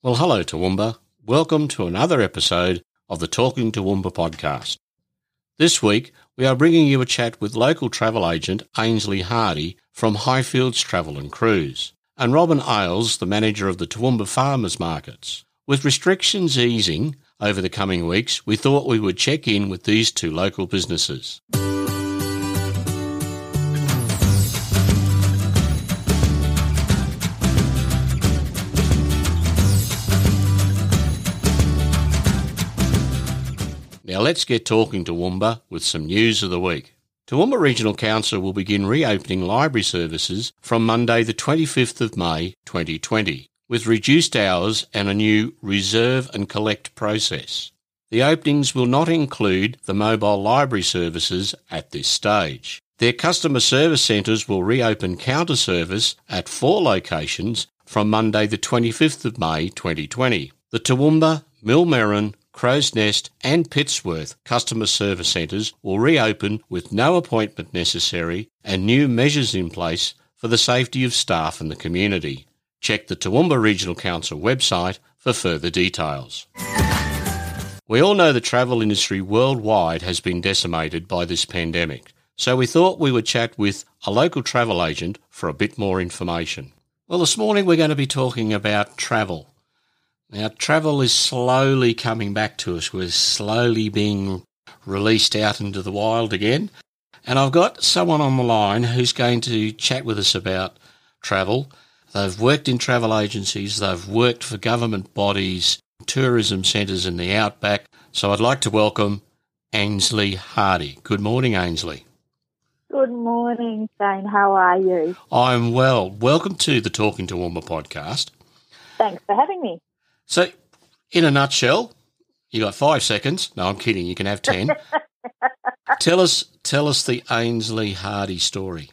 Well, hello, Toowoomba. Welcome to another episode of the Talking Toowoomba podcast. This week, we are bringing you a chat with local travel agent Ainsley Hardy from Highfields Travel and Cruise, and Robin Ailes, the manager of the Toowoomba Farmers Markets. With restrictions easing over the coming weeks, we thought we would check in with these two local businesses. Now let's get talking Toowoomba with some news of the week. Toowoomba Regional Council will begin reopening library services from Monday the 25th of May 2020 with reduced hours and a new reserve and collect process. The openings will not include the mobile library services at this stage. Their customer service centres will reopen counter service at four locations from Monday the 25th of May 2020. The Toowoomba, Millmerran, Crow's Nest and Pittsworth customer service centres will reopen with no appointment necessary and new measures in place for the safety of staff and the community. Check the Toowoomba Regional Council website for further details. We all know the travel industry worldwide has been decimated by this pandemic, so we thought we would chat with a local travel agent for a bit more information. Well, this morning we're going to be talking about travel now, travel is slowly coming back to us. We're slowly being released out into the wild again. And I've got someone on the line who's going to chat with us about travel. They've worked in travel agencies, they've worked for government bodies, tourism centres in the outback. So I'd like to welcome Ainsley Hardy. Good morning, Ainsley. Good morning, Shane. How are you? I'm well. Welcome to the Talking Toowoomba podcast. Thanks for having me. So, in a nutshell, you got five seconds. No, I'm kidding. You can have ten. tell us, tell us the Ainsley Hardy story.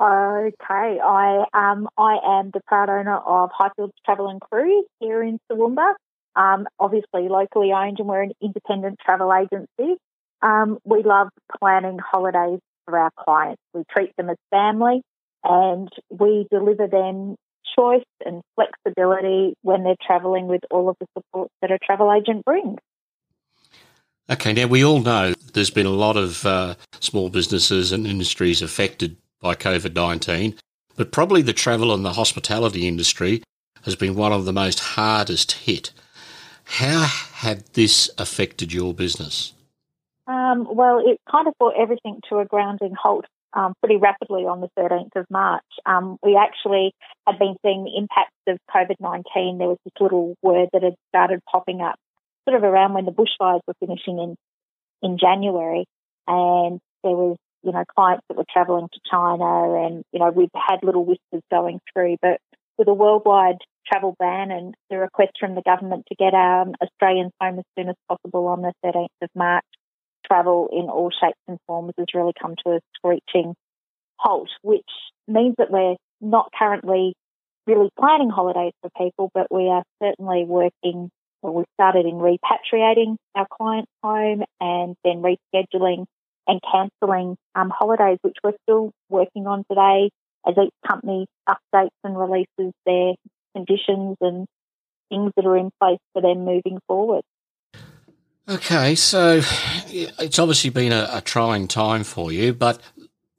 Okay, I um I am the proud owner of Highfields Travel and Cruise here in Toowoomba. Um, obviously locally owned, and we're an independent travel agency. Um, we love planning holidays for our clients. We treat them as family, and we deliver them choice and flexibility when they're travelling with all of the supports that a travel agent brings. Okay, now we all know there's been a lot of uh, small businesses and industries affected by COVID 19, but probably the travel and the hospitality industry has been one of the most hardest hit. How had this affected your business? Um, well, it kind of brought everything to a grounding halt um, pretty rapidly on the 13th of March. Um, we actually had been seeing the impacts of COVID 19. There was this little word that had started popping up sort of around when the bushfires were finishing in, in January. And there was, you know, clients that were travelling to China and, you know, we've had little whispers going through. But with a worldwide travel ban and the request from the government to get um, Australians home as soon as possible on the 13th of March, travel in all shapes and forms has really come to a screeching halt, which means that we're not currently really planning holidays for people, but we are certainly working. Well, we started in repatriating our clients home and then rescheduling and cancelling um, holidays, which we're still working on today as each company updates and releases their conditions and things that are in place for them moving forward. Okay, so it's obviously been a, a, trying time for you, but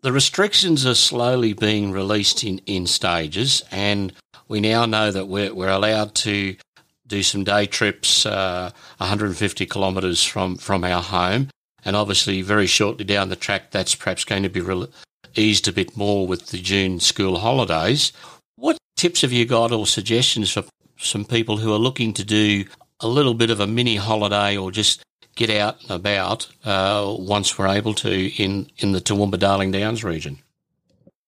the restrictions are slowly being released in, in stages, and we now know that we're, we're allowed to do some day trips uh, 150 kilometres from, from our home. And obviously, very shortly down the track, that's perhaps going to be re- eased a bit more with the June school holidays. What tips have you got or suggestions for some people who are looking to do a little bit of a mini holiday or just get out and about uh, once we're able to in, in the Toowoomba Darling Downs region?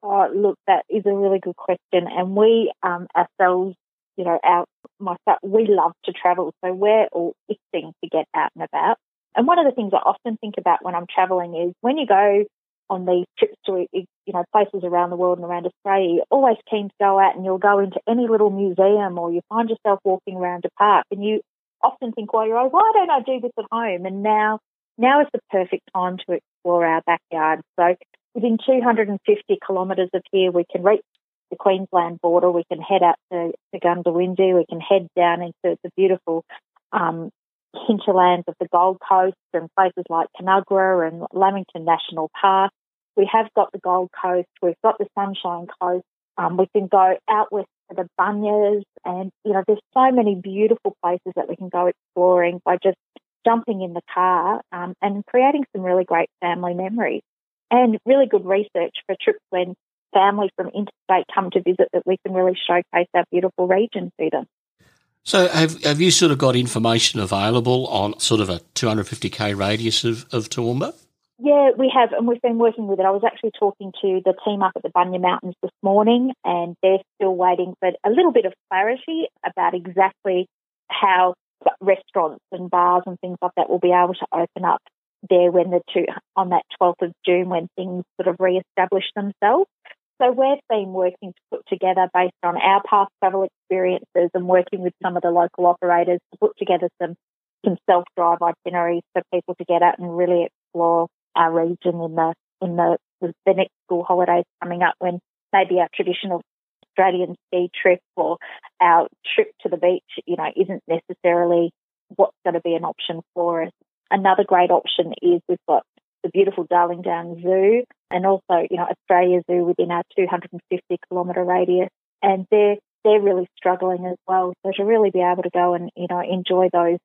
Oh, look, that is a really good question. And we um, ourselves, you know, our myself, we love to travel, so we're all itching to get out and about. And one of the things I often think about when I'm traveling is when you go on these trips to you know places around the world and around Australia, you're always keen to go out and you'll go into any little museum or you find yourself walking around a park and you often think while you're why don't I do this at home? And now, now is the perfect time to explore our backyard. So within 250 kilometres of here, we can reach the Queensland border. We can head out to, to Goondiwindi. We can head down into the beautiful um, hinterlands of the Gold Coast and places like Canungra and Lamington National Park. We have got the Gold Coast. We've got the Sunshine Coast. Um, we can go out west the Bunyas, and you know, there's so many beautiful places that we can go exploring by just jumping in the car um, and creating some really great family memories and really good research for trips when families from interstate come to visit that we can really showcase our beautiful region to them. So, have have you sort of got information available on sort of a 250k radius of, of Toowoomba? Yeah, we have, and we've been working with it. I was actually talking to the team up at the Bunya Mountains this morning, and they're still waiting for a little bit of clarity about exactly how restaurants and bars and things like that will be able to open up there when the two on that 12th of June when things sort of re-establish themselves. So we've been working to put together based on our past travel experiences and working with some of the local operators to put together some some self-drive itineraries for people to get out and really explore our region in the in the the next school holidays coming up when maybe our traditional Australian ski trip or our trip to the beach, you know, isn't necessarily what's going to be an option for us. Another great option is we've got the beautiful Darling Downs Zoo and also, you know, Australia Zoo within our 250 kilometre radius. And they're, they're really struggling as well. So to really be able to go and, you know, enjoy those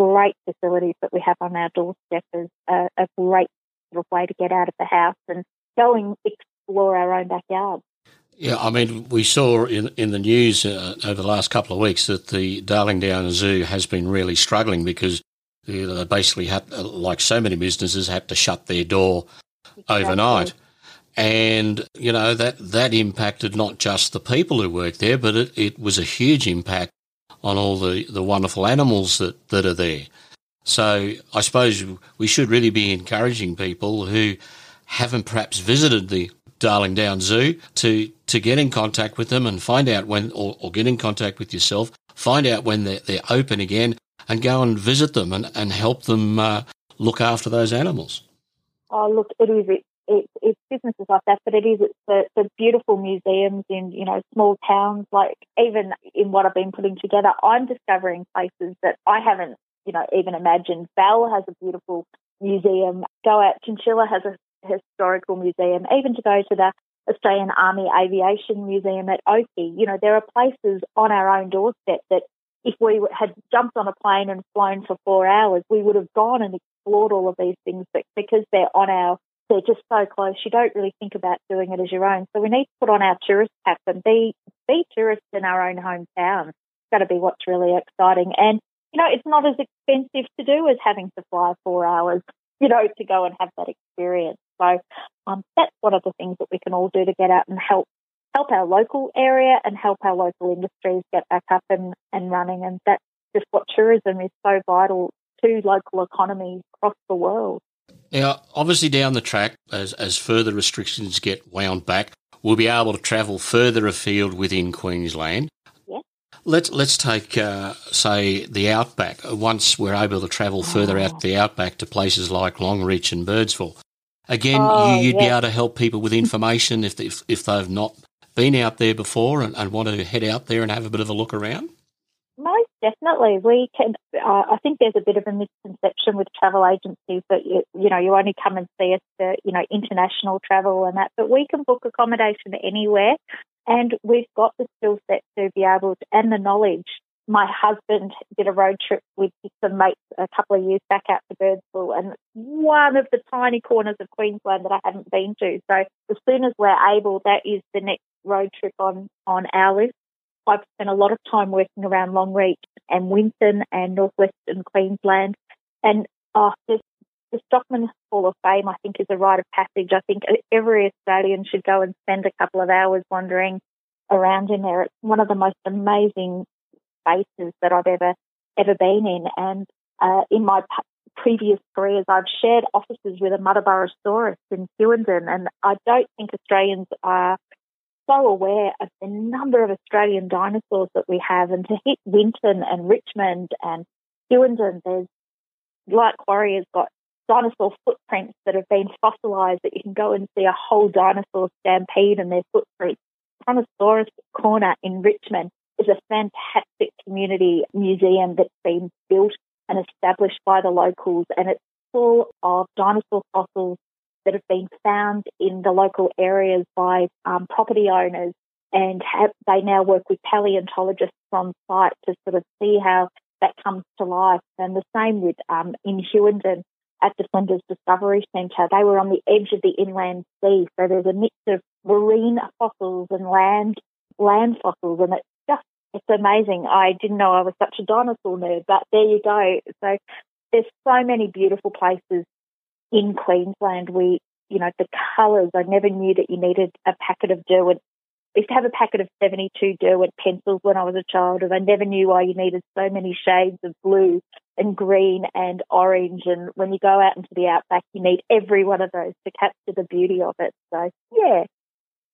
great facilities that we have on our doorstep is a, a great sort of way to get out of the house and go and explore our own backyard. Yeah, I mean, we saw in in the news uh, over the last couple of weeks that the Darling Downs Zoo has been really struggling because they basically had, like so many businesses, had to shut their door overnight. And, you know, that, that impacted not just the people who work there, but it, it was a huge impact on all the, the wonderful animals that, that are there. So I suppose we should really be encouraging people who haven't perhaps visited the Darling Down Zoo to, to get in contact with them and find out when, or, or get in contact with yourself, find out when they're, they're open again and go and visit them and, and help them uh, look after those animals. Oh, look, it is. It, it, it's businesses like that, but it is. It's the, the beautiful museums in you know small towns. Like even in what I've been putting together, I'm discovering places that I haven't you know even imagined. Bell has a beautiful museum. Go out. Chinchilla has a historical museum. Even to go to the Australian Army Aviation Museum at Oakey. You know, there are places on our own doorstep that if we had jumped on a plane and flown for four hours, we would have gone and explored all of these things. But because they're on our, they're just so close, you don't really think about doing it as your own. So we need to put on our tourist cap and be be tourists in our own hometown. It's got to be what's really exciting. And you know, it's not as expensive to do as having to fly four hours, you know, to go and have that experience. So um, that's one of the things that we can all do to get out and help help our local area and help our local industries get back up and, and running. And that's just what tourism is so vital to local economies across the world. Now, obviously, down the track, as, as further restrictions get wound back, we'll be able to travel further afield within Queensland. Yeah. Let's let's take uh, say the outback. Once we're able to travel further oh. out the outback to places like Longreach and Birdsville, again, oh, you, would yeah. be able to help people with information if, if if they've not been out there before and, and want to head out there and have a bit of a look around? Definitely. We can. Uh, I think there's a bit of a misconception with travel agencies that you, you know you only come and see us for you know international travel and that, but we can book accommodation anywhere, and we've got the skill set to be able to and the knowledge. My husband did a road trip with some mates a couple of years back out to Birdsville, and one of the tiny corners of Queensland that I haven't been to. So as soon as we're able, that is the next road trip on, on our list. I've spent a lot of time working around Longreach and Winton and northwestern Queensland. And oh, the, the Stockman Hall of Fame, I think, is a rite of passage. I think every Australian should go and spend a couple of hours wandering around in there. It's one of the most amazing spaces that I've ever ever been in. And uh, in my p- previous careers, I've shared offices with a Muttaburrasaurus in Hughenden, and I don't think Australians are so aware of the number of Australian dinosaurs that we have, and to hit Winton and Richmond and Hughenden, there's Quarry has got dinosaur footprints that have been fossilised that you can go and see a whole dinosaur stampede and their footprints. Kronosaurus Korner in Richmond is a fantastic community museum that's been built and established by the locals, and it's full of dinosaur fossils that have been found in the local areas by um, property owners, and have, they now work with paleontologists on site to sort of see how that comes to life. And the same with um, in Hughenden at the Flinders Discovery Centre. They were on the edge of the inland sea, so there's a mix of marine fossils and land land fossils, and it's just it's amazing. I didn't know I was such a dinosaur nerd, but there you go. So there's so many beautiful places in Queensland. We, you know, the colours. I never knew that you needed a packet of Derwent I used to have a packet of 72 Derwent pencils when I was a child, and I never knew why you needed so many shades of blue and green and orange. And when you go out into the outback, you need every one of those to capture the beauty of it. So, yeah,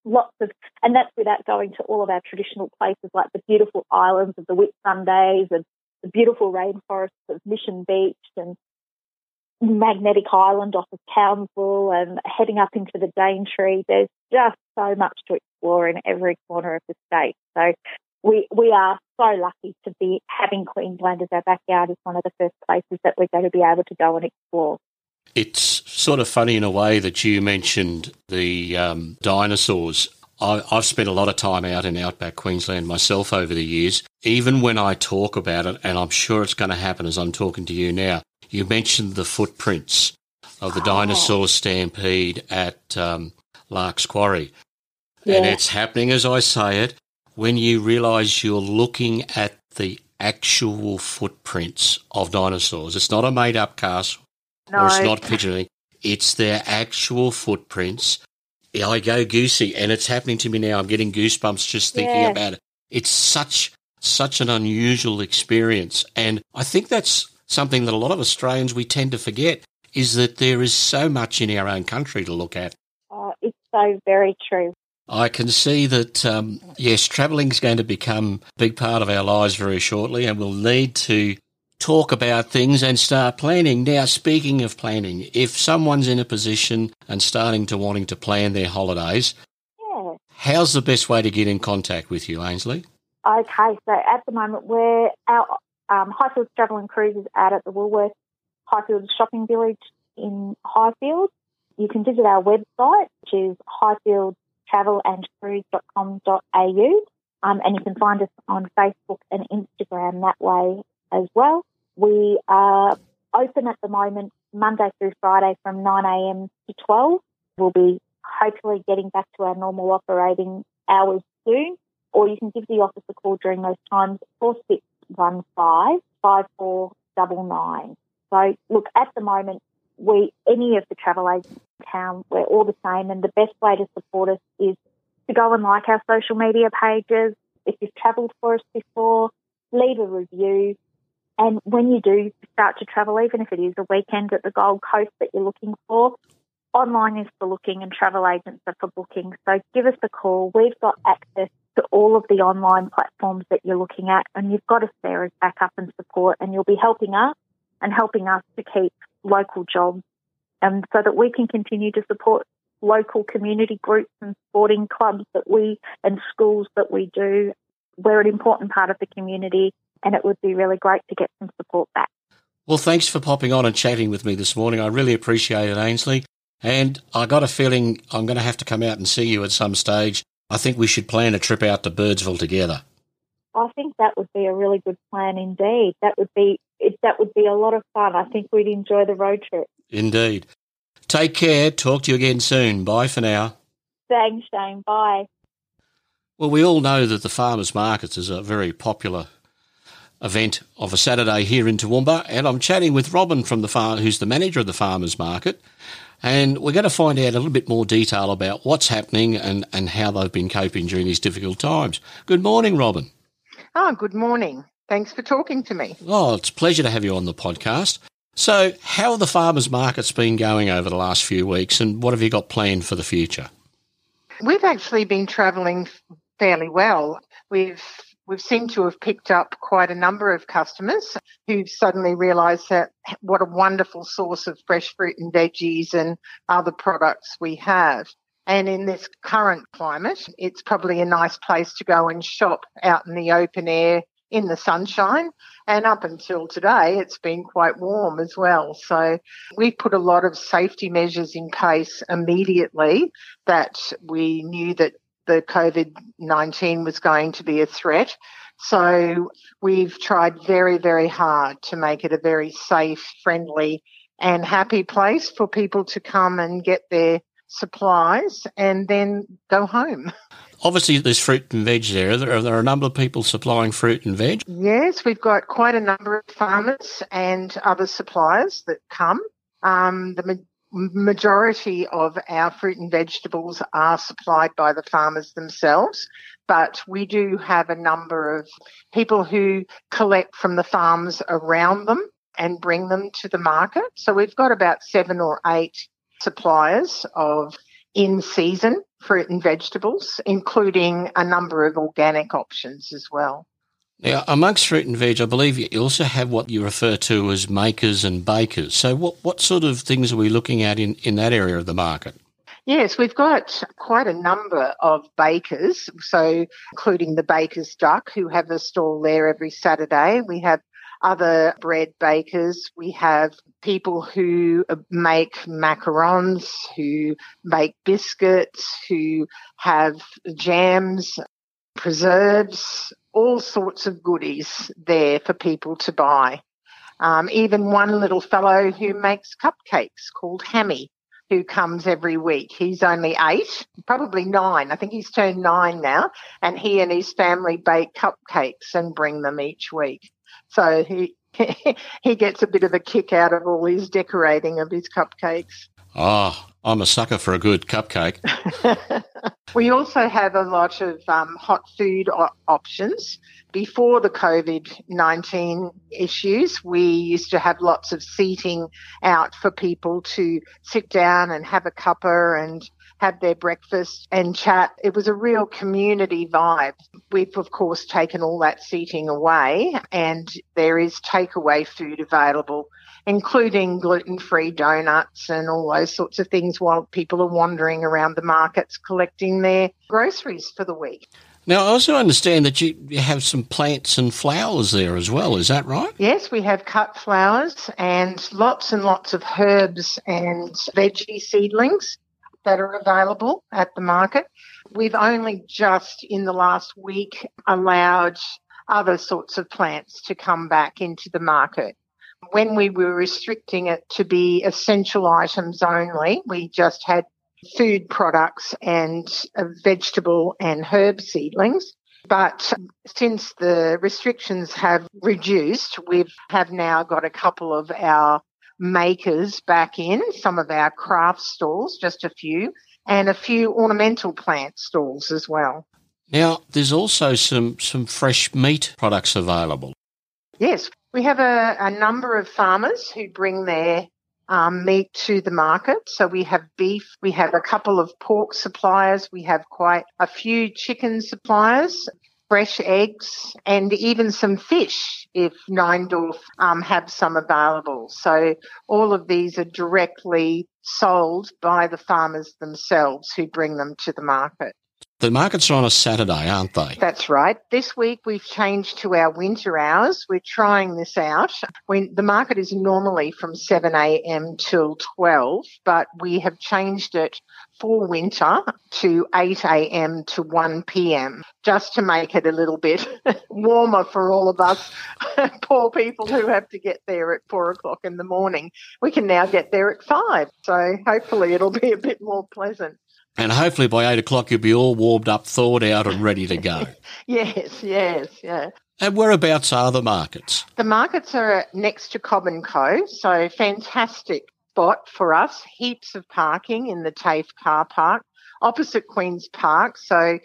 lots of, and that's without going to all of our traditional places like the beautiful islands of the Whitsundays and the beautiful rainforests of Mission Beach and Magnetic Island off of Townsville and heading up into the Daintree. There's just so much to explore in every corner of the state. So we we are so lucky to be having Queensland as our backyard as one of the first places that we're going to be able to go and explore. It's sort of funny in a way that you mentioned the um, dinosaurs. I, I've spent a lot of time out in outback Queensland myself over the years. Even when I talk about it, and I'm sure it's going to happen as I'm talking to you now, you mentioned the footprints of the oh. dinosaur stampede at um, Lark's Quarry. Yeah. And it's happening as I say it when you realise you're looking at the actual footprints of dinosaurs. It's not a made up castle no. or it's not pigeoning. It's their actual footprints. I go goosey and it's happening to me now. I'm getting goosebumps just thinking yeah. about it. It's such such an unusual experience. And I think that's something that a lot of Australians we tend to forget is that there is so much in our own country to look at. Oh, it's so very true. I can see that, um, yes, travelling is going to become a big part of our lives very shortly, and we'll need to talk about things and start planning. Now, speaking of planning, if someone's in a position and starting to wanting to plan their holidays, yeah. how's the best way to get in contact with you, Ainsley? Okay, so at the moment, we're our um, Highfield Travel and Cruise is out at the Woolworth Highfield Shopping Village in Highfield. You can visit our website, which is highfieldtravelandcruise.com.au, um, and you can find us on Facebook and Instagram that way as well. We are open at the moment Monday through Friday from 9am to 12. We'll be hopefully getting back to our normal operating hours soon, or you can give the office a call during those times, 46 one five five four double nine. So look, at the moment, we any of the travel agents in town, we're all the same, and the best way to support us is to go and like our social media pages. If you've travelled for us before, leave a review. And when you do start to travel, even if it is a weekend at the Gold Coast that you're looking for, online is for looking and travel agents are for booking. So give us a call. We've got access to all of the online platforms that you're looking at, and you've got us there as backup and support, and you'll be helping us and helping us to keep local jobs, and so that we can continue to support local community groups and sporting clubs that we and schools that we do. We're an important part of the community, and it would be really great to get some support back. Well, thanks for popping on and chatting with me this morning. I really appreciate it, Ainsley. And I got a feeling I'm going to have to come out and see you at some stage I think we should plan a trip out to Birdsville together. I think that would be a really good plan indeed. That would be it, that would be a lot of fun. I think we'd enjoy the road trip. Indeed. Take care. Talk to you again soon. Bye for now. Thanks, Shane. Bye. Well, we all know that the farmers markets is a very popular event of a Saturday here in Toowoomba, and I'm chatting with Robin from the farm, who's the manager of the farmers market, and we're going to find out a little bit more detail about what's happening and, and how they've been coping during these difficult times. Good morning, Robin. Oh, good morning. Thanks for talking to me. Oh, it's a pleasure to have you on the podcast. So, how have the farmers markets been going over the last few weeks and what have you got planned for the future? We've actually been travelling fairly well. We've we've seemed to have picked up quite a number of customers who've suddenly realised that what a wonderful source of fresh fruit and veggies and other products we have. And in this current climate, it's probably a nice place to go and shop out in the open air in the sunshine. And up until today, it's been quite warm as well. So we put a lot of safety measures in place immediately that we knew that the COVID 19 was going to be a threat. So we've tried very, very hard to make it a very safe, friendly, and happy place for people to come and get their supplies and then go home. Obviously, there's fruit and veg there. There are, there a number of people supplying fruit and veg. Yes, we've got quite a number of farmers and other suppliers that come. Um, the majority of our fruit and vegetables are supplied by the farmers themselves, but we do have a number of people who collect from the farms around them and bring them to the market. So we've got about seven or eight suppliers of in season fruit and vegetables, including a number of organic options as well. Now, amongst fruit and veg, I believe you also have what you refer to as makers and bakers. So, what, what sort of things are we looking at in, in that area of the market? Yes, we've got quite a number of bakers, so including the Baker's Duck, who have a stall there every Saturday. We have other bread bakers. We have people who make macarons, who make biscuits, who have jams, preserves, all sorts of goodies there for people to buy. Um, even one little fellow who makes cupcakes called Hammy, who comes every week. He's only eight, probably nine. I think he's turned nine now, and he and his family bake cupcakes and bring them each week. So he he gets a bit of a kick out of all his decorating of his cupcakes. Oh, I'm a sucker for a good cupcake. we also have a lot of um, hot food options. Before the COVID 19 issues, we used to have lots of seating out for people to sit down and have a cuppa and have their breakfast and chat. It was a real community vibe. We've, of course, taken all that seating away and there is takeaway food available, including gluten free donuts and all those sorts of things while people are wandering around the markets collecting their groceries for the week. Now, I also understand that you have some plants and flowers there as well. Is that right? Yes, we have cut flowers and lots and lots of herbs and veggie seedlings that are available at the market. We've only just in the last week allowed other sorts of plants to come back into the market. When we were restricting it to be essential items only, we just had food products and uh, vegetable and herb seedlings. But since the restrictions have reduced, we have now got a couple of our makers back in, some of our craft stalls, just a few, and a few ornamental plant stalls as well. Now, there's also some, some fresh meat products available. Yes, we have a, a number of farmers who bring their um, meat to the market. So we have beef, we have a couple of pork suppliers, we have quite a few chicken suppliers, fresh eggs, and even some fish if Neindorf um, have some available. So all of these are directly sold by the farmers themselves who bring them to the market. The markets are on a Saturday, aren't they? That's right. This week we've changed to our winter hours. We're trying this out. The market is normally from 7 a.m. till 12, but we have changed it for winter to 8 a.m. to 1 p.m. just to make it a little bit warmer for all of us poor people who have to get there at four o'clock in the morning. We can now get there at five. So hopefully it'll be a bit more pleasant. And hopefully by eight o'clock you'll be all warmed up, thawed out, and ready to go. yes, yes, yeah. And whereabouts are the markets? The markets are next to Cobb and Co. So fantastic spot for us. Heaps of parking in the TAFE car park opposite Queen's Park. So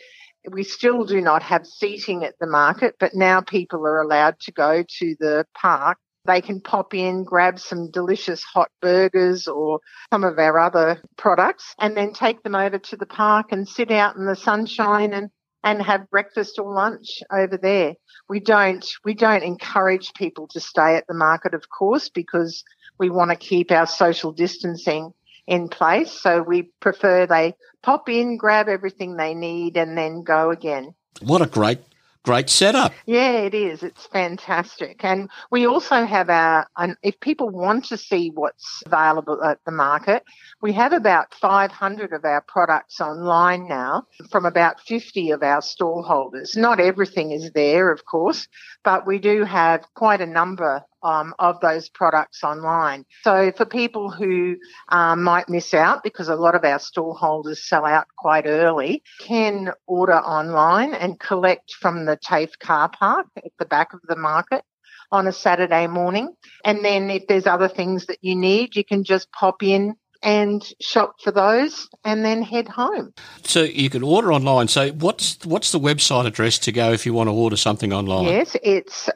we still do not have seating at the market, but now people are allowed to go to the park they can pop in, grab some delicious hot burgers or some of our other products and then take them over to the park and sit out in the sunshine and, and have breakfast or lunch over there. We don't, we don't encourage people to stay at the market, of course, because we want to keep our social distancing in place. So we prefer they pop in, grab everything they need, and then go again. What a great great setup. Yeah, it is. It's fantastic. And we also have our, And if people want to see what's available at the market, we have about 500 of our products online now from about 50 of our stall holders. Not everything is there, of course, but we do have quite a number um, of those products online. So for people who um, might miss out, because a lot of our stall holders sell out quite early, can order online and collect from the TAFE car park at the back of the market on a Saturday morning. And then if there's other things that you need, you can just pop in and shop for those and then head home. So you can order online. So what's what's the website address to go if you want to order something online? Yes, it's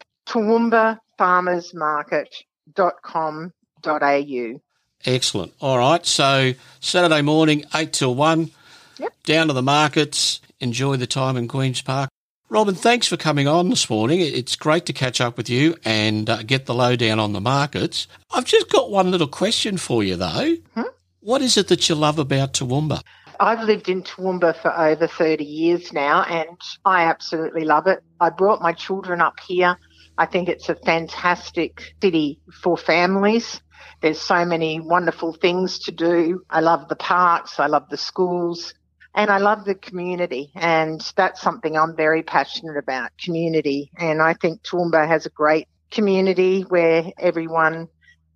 toowoombafarmersmarket.com.au. Excellent. All right. So Saturday morning, 8 till 1, yep. down to the markets, enjoy the time in Queen's Park. Robin, thanks for coming on this morning. It's great to catch up with you and uh, get the lowdown on the markets. I've just got one little question for you, though. Hmm? What is it that you love about Toowoomba? I've lived in Toowoomba for over 30 years now and I absolutely love it. I brought my children up here. I think it's a fantastic city for families. There's so many wonderful things to do. I love the parks. I love the schools and I love the community. And that's something I'm very passionate about, community. And I think Toowoomba has a great community where everyone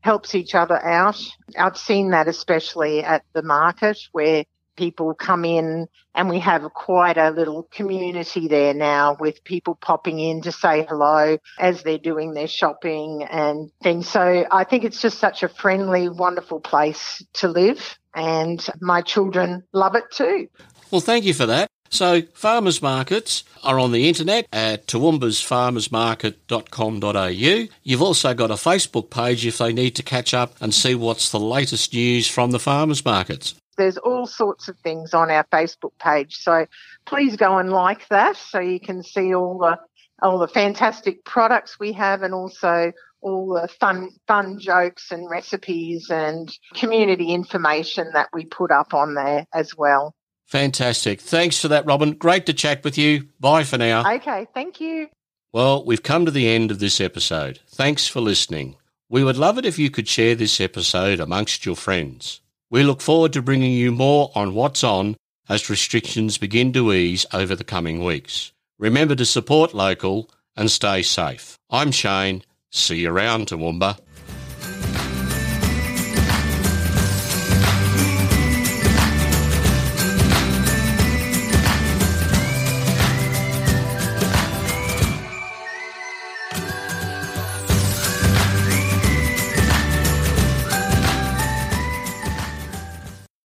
helps each other out. I've seen that especially at the market where people come in and we have quite a little community there now with people popping in to say hello as they're doing their shopping and things. So I think it's just such a friendly, wonderful place to live and my children love it too. Well, thank you for that. So, farmers markets are on the internet at toowoombasfarmersmarket.com.au. You've also got a Facebook page if they need to catch up and see what's the latest news from the farmers markets. There's all sorts of things on our Facebook page. So please go and like that so you can see all the all the fantastic products we have and also all the fun fun jokes and recipes and community information that we put up on there as well. Fantastic. Thanks for that, Robin. Great to chat with you. Bye for now. Okay, thank you. Well, we've come to the end of this episode. Thanks for listening. We would love it if you could share this episode amongst your friends. We look forward to bringing you more on what's on as restrictions begin to ease over the coming weeks. Remember to support local and stay safe. I'm Shane. See you around, Toowoomba.